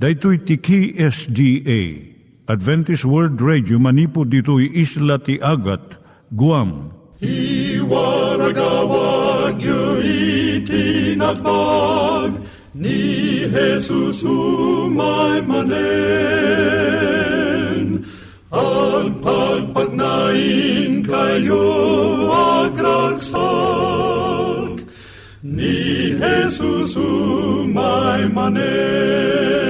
Daitui tiki SDA Adventist World Radio manipud ditui isla ti Agat Guam. I waragawag yu itinatpag ni Jesus umay manen al pagpagnain kayo agkansak ni Jesus umay manen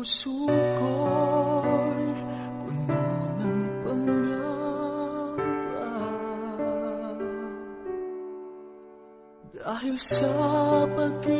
Puso ko'y puno ng pangamba. Dahil sa pag-ibig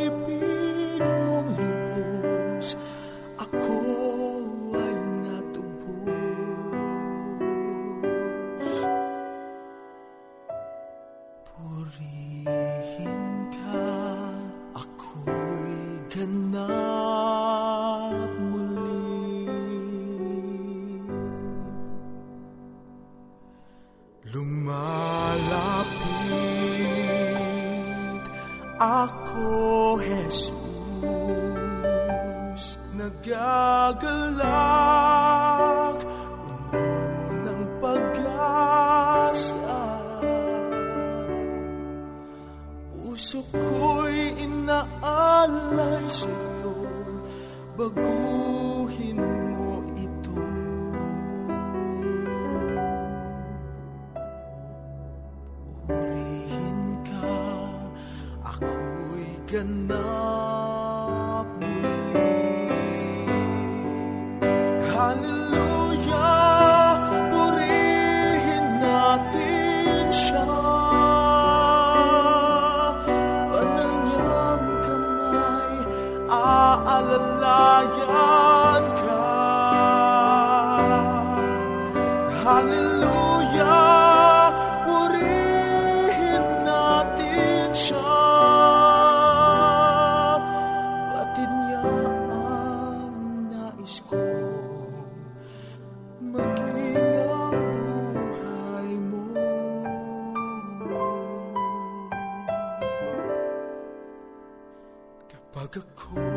Puso ko'y inaalay sa'yo, baguhin 个苦。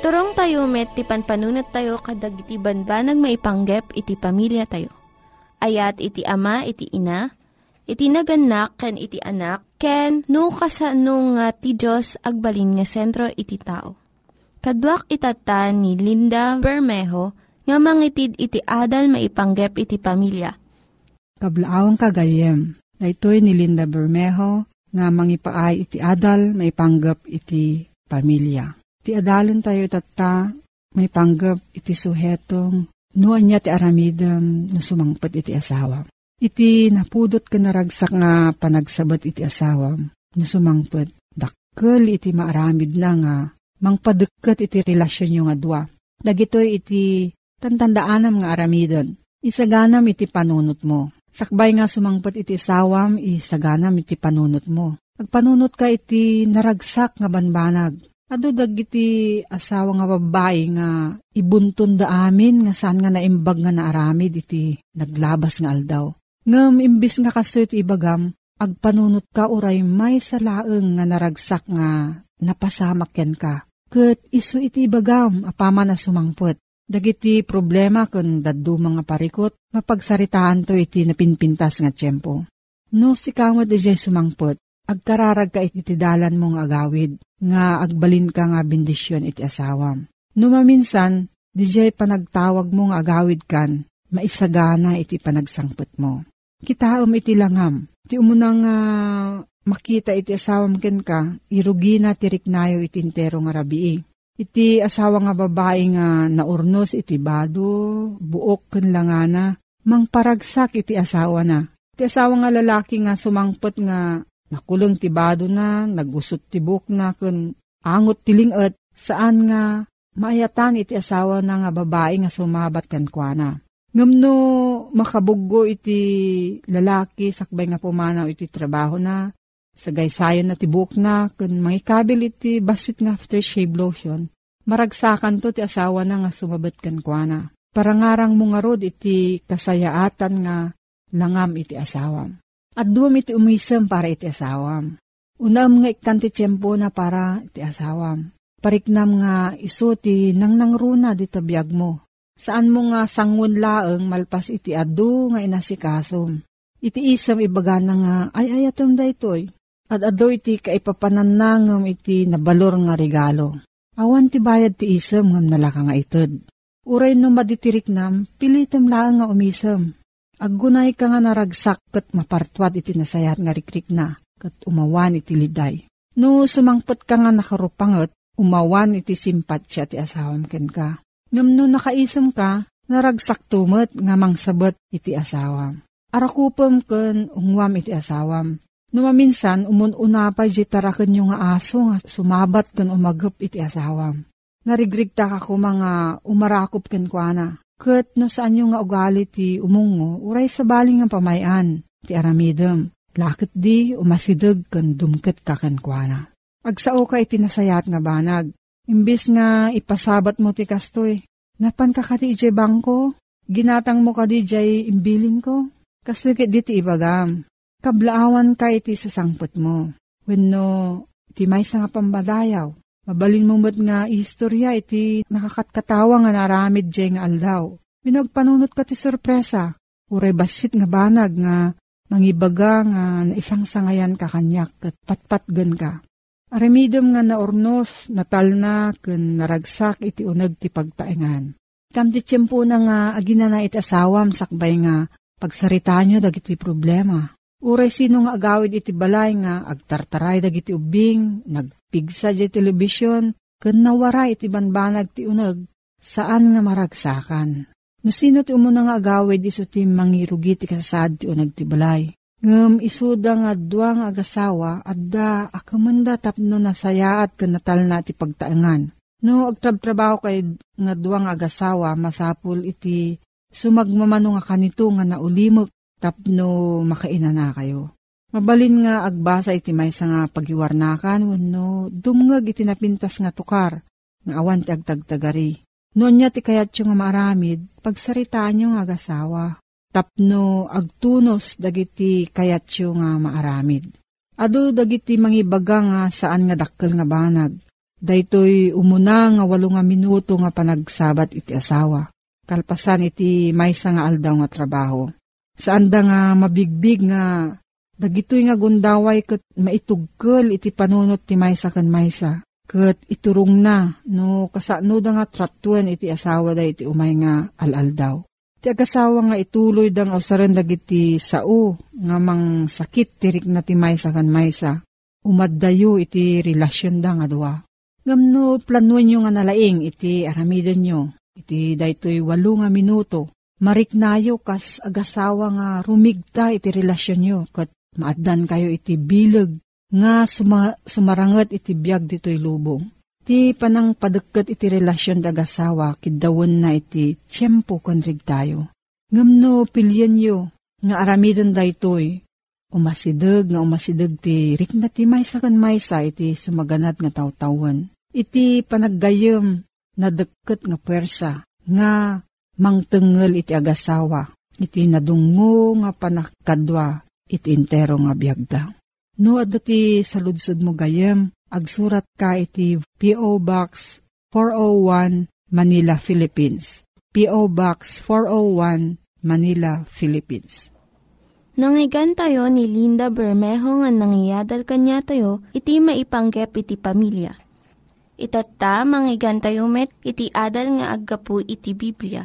Iturong tayo met, ti panpanunat tayo kadag iti banbanag maipanggep iti pamilya tayo. Ayat iti ama, iti ina, iti naganak, ken iti anak, ken no kasano nga ti Diyos agbalin nga sentro iti tao. Kaduak itatan ni Linda Bermejo nga mangitid iti adal maipanggep iti pamilya. Kablaawang kagayem, daytoy ni Linda Bermejo, nga mangipaay iti adal, may panggap iti pamilya. Ti adalon tayo tata, may panggap iti suhetong, nuan niya ti aramidam, no sumangpet iti asawa. Iti napudot ka naragsak nga panagsabat iti asawa, no sumangpet, dakkel iti maaramid na nga, mangpadekket iti relasyon yung adwa. Dagitoy iti tantandaanam nga aramidon, isaganam iti panunot mo. Sakbay nga sumangpet iti sawam, isaganam iti panunot mo. Agpanunot ka iti naragsak nga banbanag. Ado dagiti asawa nga babae nga ibuntun da amin nga saan nga naimbag nga naaramid iti naglabas nga aldaw. Ngam imbis nga kaso iti ibagam, agpanunot ka uray may salaeng nga naragsak nga napasamak ken ka. Kat iso iti ibagam apama na sumangpet. Dagiti problema kun daddu mga parikot, mapagsaritaan to iti napinpintas nga tiyempo. No si kamot ijay sumangpot, agkararag ka iti dalan mong agawid, nga agbalin ka nga bendisyon iti asawam. No maminsan, dijay panagtawag mo nga agawid kan, maisagana iti panagsangpot mo. Kitaom iti langam, ti umunang uh, makita iti asawam ken ka, irugina tiriknayo iti intero nga rabii. Iti asawa nga babae nga naurnos iti bado, buok ken langana, mangparagsak iti asawa na. Iti asawa nga lalaki nga sumangpot nga nakulong ti bado na, nagusot ti buk na, kun angot tilingat, saan nga maayatan iti asawa na nga babae nga sumabat kan kuana. Ngamno makabuggo iti lalaki sakbay nga pumanaw iti trabaho na, sagaysayon na tibuk na, kun mangikabil iti basit nga aftershave lotion, maragsakan to ti asawa na nga sumabat kan kuana. Parangarang mo nga rod iti kasayaatan nga langam iti asawam. At duwam iti umisem para iti asawam. Unam nga ikan ti tiyempo na para iti asawam. Pariknam nga iso ti nang nangruna di tabiyag mo. Saan mo nga sangun laeng malpas iti adu nga inasikasom. Iti isam ibaga nga ay ayatom da itoy. At ado iti kaipapananangam iti nabalor nga regalo. Awan ti bayad ti isam ngam nalaka nga ited. Uray no maditirik nam, pilitem laang nga umisam. Aggunay ka nga naragsak kat mapartwad iti nasayat nga rikrik na, kat umawan iti liday. No sumangpot ka nga nakarupangot, umawan iti simpatsya ti asawam ken ka. Ngam no nakaisam ka, naragsak tumot nga mangsabot iti asawam. Arakupam ken ungwam iti asawam. No maminsan, umununa pa di tarakan yung nga aso nga sumabat ken umagap iti asawam. Narigrigta ka ko mga umarakop ken kuana. Kat no saan yung nga ugali ti umungo, uray sa baling nga pamayan, ti aramidem. Lakit di umasidag kan dumket ka kan kuana. Agsao ka iti nasayat nga banag. Imbis nga ipasabat mo ti kastoy. Napan ka kati ije bangko? Ginatang mo ka di jay imbilin ko? Kasukit di ti ibagam. Kablaawan ka iti sasangpot mo. Wenno, ti may nga pambadayaw Mabalin mo mo't nga istorya iti nakakatkatawa nga naramid jay nga aldaw. Pinagpanunot ka ti sorpresa. Uray basit nga banag nga mangibaga nga na isang sangayan ka kanyak at patpatgan ka. Aramidom nga naornos, natal na, kun naragsak iti unag ti pagtaengan. Kam ti tiyempo na nga agina na iti asawam sakbay nga pagsarita nyo dagiti problema. Uray sino nga agawid iti balay nga agtartaray dagiti ubing, nag pigsa di telebisyon, ken nawara iti banbanag ti uneg, saan nga maragsakan. No sino ti umuna nga agawid iso ti mangirugi ti kasad ti uneg ti balay. Ngem isuda nga dua nga agasawa, adda akamanda tapno nasayaat ken natal na ti pagtaengan. No agtrab-trabaho kay nga dua nga agasawa, masapul iti sumagmamano nga kanito nga naulimok tapno makaina na kayo. Mabalin nga agbasa iti maysa nga pagiwarnakan wenno dumngeg iti napintas nga tukar nga awan ti agtagtagari. Noon niya ti kayat nga maramid, pagsaritaan nyo nga agasawa. Tapno agtunos dagiti kayat nga maaramid. Ado dagiti mangibaga nga saan nga dakkel nga banag. Daytoy umuna nga walo nga minuto nga panagsabat iti asawa. Kalpasan iti maysa nga aldaw nga trabaho. Saan da nga mabigbig nga Dagitoy nga gundaway kat maitugkel iti panunot ti maysa kan maysa. Kat iturong na, no kasano da nga tratuan iti asawa da iti umay nga alal daw. Ti agasawa nga ituloy dang ausaren dagiti sao nga mang sakit tirik na ti maysa kan maysa. Umaddayo iti relasyon da nga duwa. Ngam no planuan nyo nga nalaing iti aramiden nyo. Iti daytoy walo nga minuto. Mariknayo kas agasawa nga rumigta iti relasyon nyo kat Maaddan kayo iti bilag nga suma, sumarangat iti biyag dito'y lubong. Ti panang padagkat iti relasyon dagasawa kidawon na iti tiyempo konrig tayo. Ngamno pilyan yo nga aramidon daytoy umasidag nga umasidag ti rik na ti maysa kan maysa iti sumaganat nga tawtawan. Iti panaggayem na deket nga puwersa nga mangtengel iti agasawa. Iti nadungo nga panakadwa iti intero nga biyagda. No, adati sa ludsud mo gayem, agsurat ka iti P.O. Box 401 Manila, Philippines. P.O. Box 401 Manila, Philippines. Nangyigan tayo ni Linda Bermejo nga nangyadal kanya tayo, iti maipanggep iti pamilya. Itatta, manggigan tayo met, iti adal nga aggapu iti Biblia.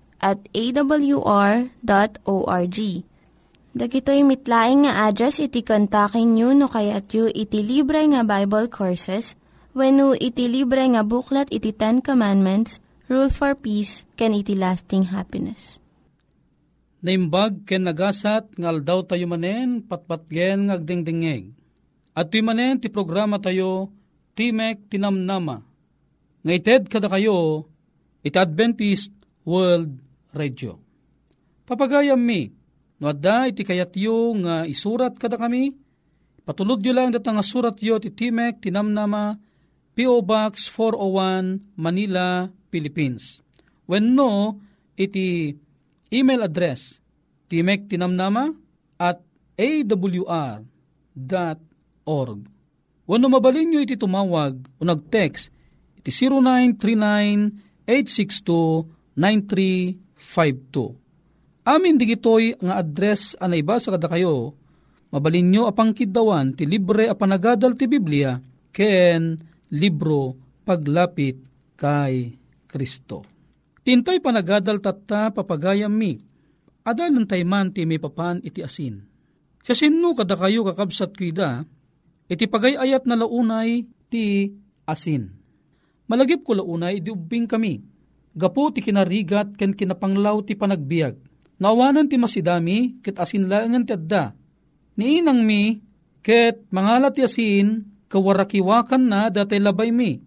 at awr.org Dagitoy mitlaing nga address iti kontakin nyo no kayat yu iti libre nga Bible Courses when no iti libre nga buklat iti Ten Commandments, Rule for Peace, can iti lasting happiness. Naimbag ken nagasat nga aldaw tayo manen patpatgen nga agdingdingeg. At tuy manen ti programa tayo Timek Tinamnama. Nga ited kada kayo iti Adventist World Radio Papagayam mi, no adda iti kayat yu nga isurat kada kami, patulod yu lang data nga surat yu ti Timek, tinamnama, P.O. Box 401, Manila, Philippines. When no, iti email address, timek tinamnama at awr.org. Wano mabalin nyo iti tumawag o nag-text iti 0939-862-9352. Amin digitoy nga address anay ba sa kada kayo, mabalin nyo apang kidawan ti libre a panagadal ti Biblia ken libro paglapit kay Kristo. Tintay panagadal tatta papagayam mi, adalan tay man ti may papan iti asin. Sa sino kada kayo kakabsat kuida, iti pagayayat na launay ti asin. Malagip ko launay, di ubing kami. Gapo ti kinarigat ken kinapanglaw ti panagbiag. Naawanan ti masidami, ket asin langan ti adda. Ni inang mi, ket mangalat ti asin, kawarakiwakan na datay labay mi.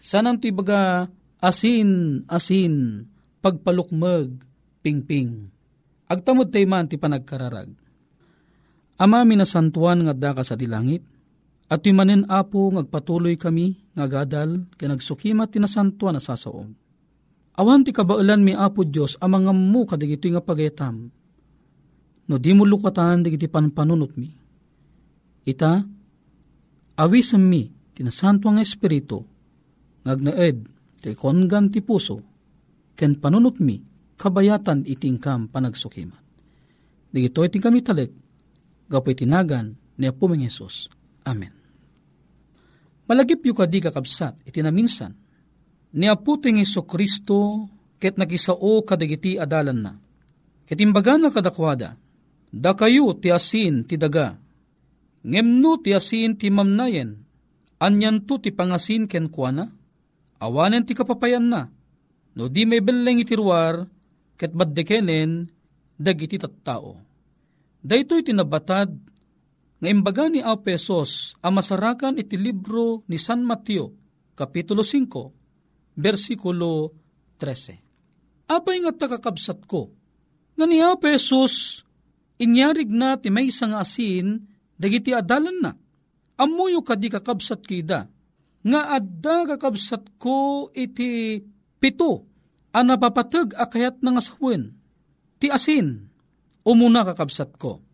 Sanan ti baga asin, asin, pagpalukmag, pingping. Agtamod tay man ti panagkararag. Ama minasantuan nga daka sa dilangit, at manen apo ngagpatuloy kami nga gadal kay nagsukimat tinasantuan na sasaom. Awan ti kabailan mi apo Diyos amang mo kadigito nga pagaytam. No di mo lukatan digiti panpanunot mi. Ita, awisam mi tinasanto nga espiritu ngagnaed ti kongan ti puso ken panunot mi kabayatan itingkam panagsukimat. Digito iting kami talek gapoy tinagan ni Apo Ming Jesus. Amen. Malagip yu kadi kakabsat, iti naminsan, ni Apo ting Iso Kristo, ket nagisao kadagiti adalan na. Ket na kadakwada, da kayo ti asin ti daga, ngemno ti asin ti mamnayen, anyan to ti pangasin ken kuana, awanen ti kapapayan na, no di may beleng itirwar, ket baddekenen, dagiti tattao. Daytoy tinabatad nga imbaga ni Apesos ang masarakan iti libro ni San Mateo, Kapitulo 5, versikulo 13. Apay nga takakabsat ko, nga ni Apesos, inyarig na ti may isang asin, dagiti adalan na. Amuyo kadi kakabsat kida, nga adda kakabsat ko iti pito, ang napapatag akayat ng asawin, ti asin, umuna kakabsat ko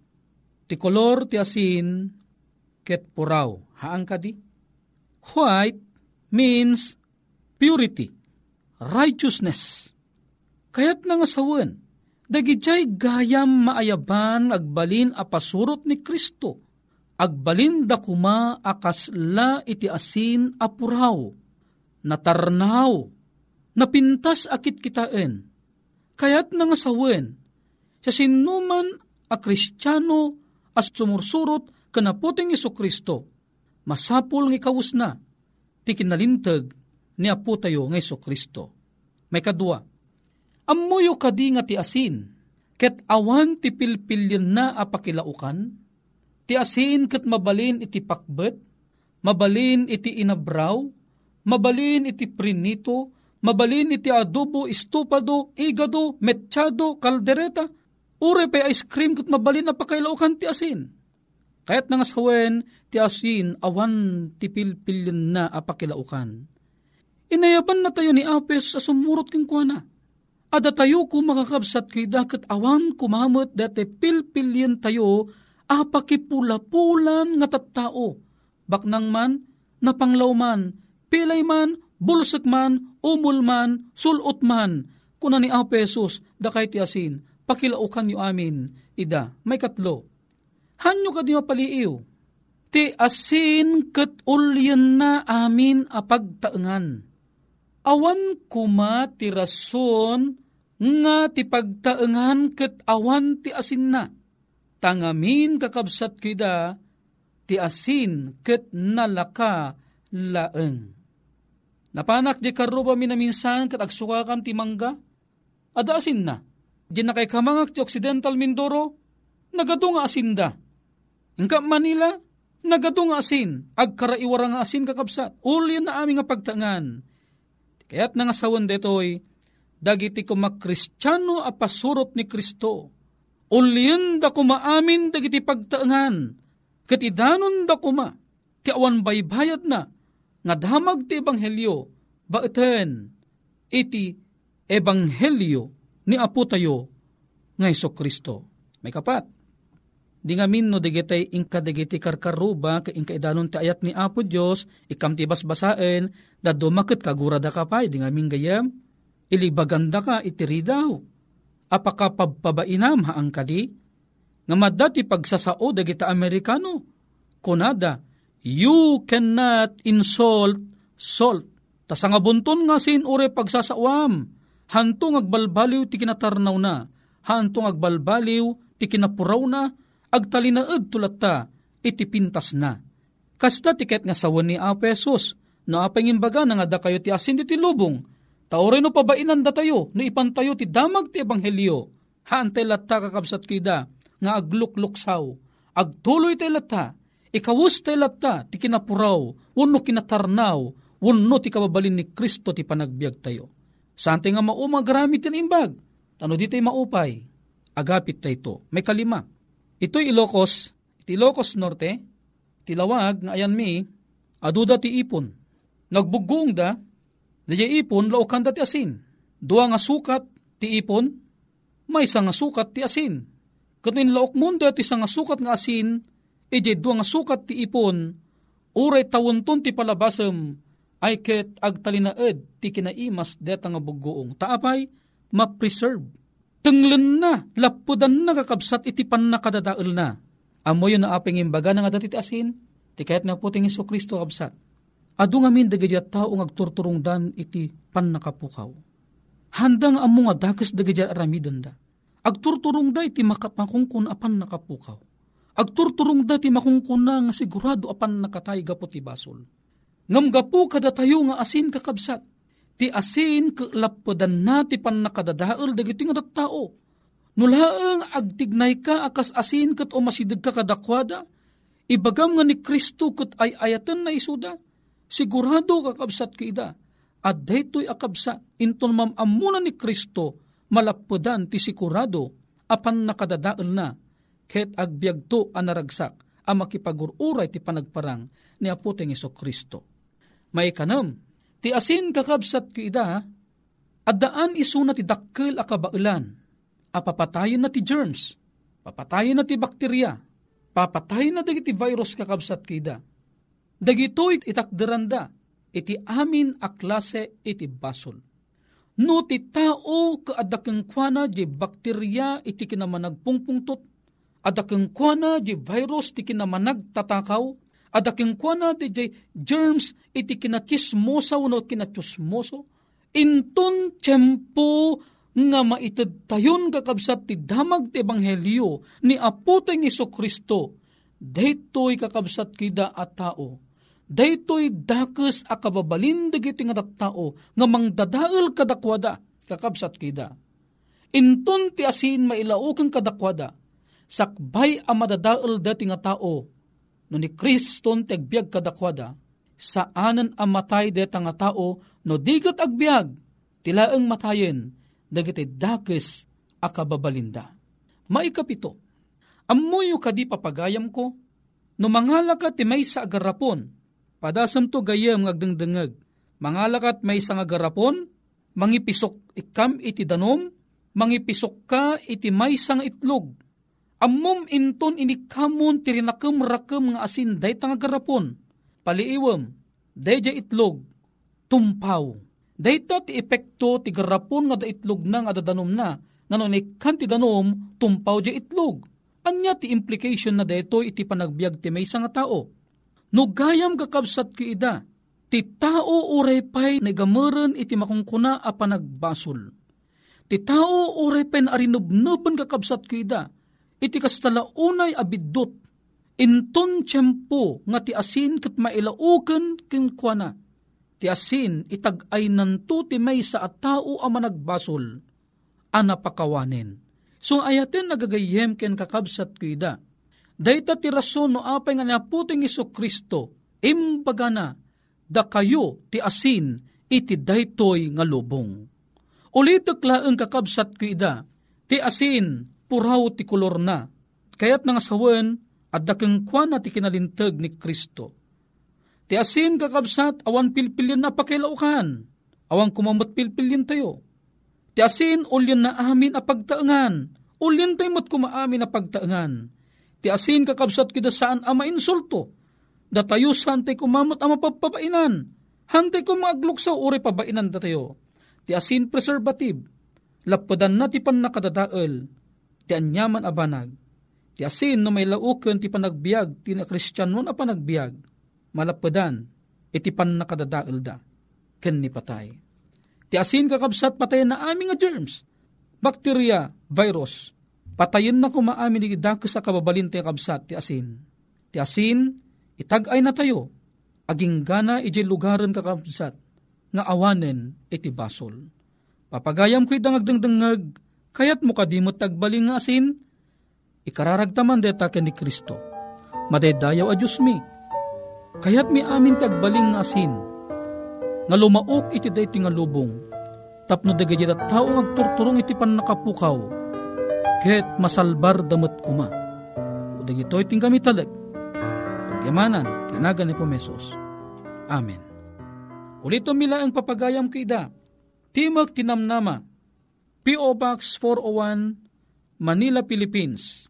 ti kolor ti asin ket puraw. Haang kadi? White means purity, righteousness. Kayat nga sawen, dagijay gayam maayaban agbalin a ni Kristo. Agbalin da kuma akasla iti asin a puraw, natarnaw, napintas akit kitaen. Kayat nga sawen, sa sinuman a kristyano as sumursurot kanaputing Iso Kristo, masapul ng ikawus na, ti kinalintag ni Apo tayo ng Iso Kristo. May kadua, amuyo kadi nga ti asin, ket awan ti pilpilyan na apakilaukan, ti asin ket mabalin iti pakbet, mabalin iti inabraw, mabalin iti prinito, mabalin iti adobo, estupado, igado, mechado, kaldereta, Ure pa ice cream kat mabalin na pakailawakan ti asin. Kaya't nga sawen ti asin awan ti pilpilin na apakilaukan. Inayaban na tayo ni Apes sa sumurot king kuana. Ada tayo ko makakabsat kay dakat awan kumamot dati pilpilin tayo apakipula-pulan nga tattao. Baknang man, napanglaw man, pilay man, bulsak man, umul man, sulot man, kuna ni Apesos da kay ti asin pakilaukan yu amin, ida, may katlo. Hanyo ka di mapaliiw, ti asin kat ulyan na amin apagtaengan. Awan kuma ti rason nga ti pagtaengan kat awan ti asin na. Tangamin kakabsat kida ti asin kat nalaka laeng. Napanak di karuba minaminsan kat agsukakan ti mangga, ada asin na Di na kay kamangak ti Occidental Mindoro, nagado nga asinda. Ingka Manila, nagado nga asin, agkaraiwara nga asin kakabsat. Uli na aming nga pagtangan. Kaya't nga sawan detoy, dagiti kumakristyano a pasurot ni Kristo. Ulyan da kumaamin dagiti pagtaangan, kat idanon da kuma, ti awan baybayad na, nga damag ti ebanghelyo, baiten, iti ebanghelyo ni Apo tayo nga Kristo. May kapat, di nga min no digitay inka digiti karkaruba ka inka idanon ti ayat ni Apo Diyos ikam ti basbasaen da dumakit kagurada ka pay di nga min gayam ilibaganda ka itiri daw apaka pabpabainam haang kadi? Nga madati pagsasao dagita Amerikano? Kunada you cannot insult salt. Tasanga bunton nga sin ure pagsasawam hantong agbalbaliw ti kinatarnaw na. Hantong agbalbaliw ti kinapuraw na agtalinaed tulata iti pintas na. Kasta tiket nga sawan ni Apesos, na apengimbaga na nga da kayo ti asin ti lubong, taore no pabainan da tayo, no ipantayo ti damag ti ebanghelyo, haantay lata kakabsat kida, nga aglukluksaw, agtuloy tay lata, ikawus tay lata, ti kinapuraw, wano kinatarnaw, wano ti kababalin ni Kristo ti panagbiag tayo. Sante nga maumag gamit tin imbag, tano di maupay, agapit tayo. May kalima, Ito'y Ilocos, iti Ilocos Norte, tilawag nga ayan mi, aduda ti ipon. Nagbugong da, Daya ipon, laukan da ti asin. Dua nga sukat ti ipon, may nga sukat ti asin. Katin laok mundo ti nga sukat nga asin, ije dua nga sukat ti ipon, uray tawunton ti palabasem, ay ket agtalinaed ti kinaimas deta nga bugoong. Taapay, ma-preserve tenglen na, lapudan na kakabsat iti pan nakadadaal na. Amo na apeng imbaga na nga dati asin, ti kayat nga puting iso Kristo kabsat. Adu nga min dagidya tao ng agturturong dan iti pan nakapukaw. Handang amo nga dakas dagidya aramidan da. Agturturong da iti makapakungkun apan nakapukaw. Agturturong da ti makungkun na nga sigurado apan nakatay gapot ti basol. Ngam gapu kada tayo nga asin kakabsat ti asin lapadan na ti pan nakadadaal dagiti nga tao. Nulaang agtignay ka akas asin kat o masidag ka kadakwada, ibagam nga ni Kristo kat ay ayatan na isuda, sigurado kakabsat ka ida, at daytoy akabsat, inton mamamunan ni Kristo, malapadan ti sigurado, apan nakadadaal na, ket agbyagto anaragsak, ang makipagururay ti panagparang ni Apoteng Iso Kristo. May kanam, Ti asin kakabsat ko ida, adaan iso na ti dakkel akabailan, apapatayin na ti germs, papatayin na ti bakterya, papatayin na ti virus kakabsat ko ida. Dagitoy itakderanda, iti amin a klase iti basol. No ti tao kaadakeng kwana di bakterya iti kinamanagpungpungtot, adakeng kwana di virus ti kinamanag tatakaw, adaking kwa ti jay germs iti kinatismosa wano kinatismoso, inton tiyempo nga maitid tayon kakabsat ti damag ti ebanghelyo ni Apo tayong Iso Kristo, daytoy kakabsat kida at tao. Daytoy dakes a kababalin dagiti nga tao nga mangdadael kadakwada kakabsat kida. Inton ti asin mailaukan kadakwada, sakbay a madadael dati nga tao no ni Kriston tegbiag kadakwada, saanan ang matay deta nga tao no digat agbiag, tilaang matayen, dagiti dakes akababalinda. Maikapito, amuyo kadi papagayam ko, no mangalakat ti may sa agarapon, padasam to gayam ngagdengdengeg, mangalakat may sa agarapon, mangipisok ikam iti danom, mangipisok ka iti may sang itlog, Ammom inton inikamon tirinakem rakem nga asin day tanga garapon. Paliiwem, day itlog, tumpaw. Day ti epekto ti garapon nga da itlog na nga dadanom na, nganon ikan ti danom, tumpaw di itlog. Anya ti implication na dayto iti panagbiag ti may nga tao. No gayam kakabsat ki ida, ti tao urepay na gameren iti makungkuna a panagbasol. Ti tao urepay na arinubnuban kakabsat ki ida, iti kastala unay abiddot, inton tiyempo nga ti asin kat mailauken kinkwana. Ti asin itagay nanto ti may sa at tao ang managbasol, anapakawanin. So ayaten nagagayem ken kakabsat kuida. Dayta ti rason no apay nga naputing iso Kristo, imbagana, da kayo ti asin iti daytoy nga lubong. Ulitok laeng kakabsat ko ida, ti asin, puraw ti kolor na, kayat nga sawen, at dakeng kwa na ti kinalintag ni Kristo. Ti asin kakabsat, awan pilpilyan na pakilaukan, awan kumamot pilpilyan tayo. Ti asin, ulyan na amin a pagtaangan, ulyan tayo mo't kumaamin a pagtaangan. Ti asin kakabsat kida saan ama insulto, datayos hantay kumamot ama pagpapainan, hantay ko maagluksaw uri pabainan datayo ti asin preservative, lapadan na ti pan nakadadael, ti anyaman abanag, ti asin no may lauken ti panagbiag, ti na kristyanon a panagbiag, malapadan, iti pan nakadadael da, ken ni patay. Ti asin kakabsat patay na aming germs, bakterya, virus, patayin na kumaamin ni dakes sa kababalin ti kabsat ti asin. Ti asin, itagay na tayo, aging gana iji lugaran kakabsat, nga awanen iti basol. Papagayam ko'y dangag-dangdangag, kayat mo kadimot tagbaling nga asin, ikararagtaman deta ken ni Kristo. Madaydayaw a Diyos mi, kayat mi amin tagbaling nga asin, nga lumaok iti dayti nga lubong, tapno dagay at tao agturturong iti pan nakapukaw, ket masalbar damat kuma. O dagitoy ting kami talag, Yamanan, kanagan ni Pumesos. Amen. Ulito mila ang papagayam kida. Timog Tinamnama, P.O. Box 401, Manila, Philippines.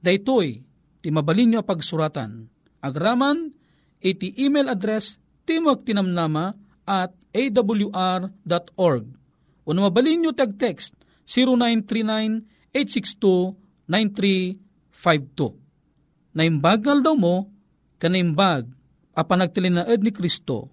Daytoy, timabalin nyo pagsuratan. Agraman, iti email address timogtinamnama at awr.org. O mabalin nyo tag-text 0939-862-9352. Naimbagal daw mo, kanaimbag, apanagtilinaed ni Kristo,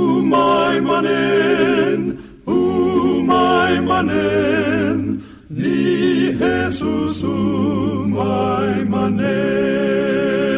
manen, umay manen, ni Jesus umay manen.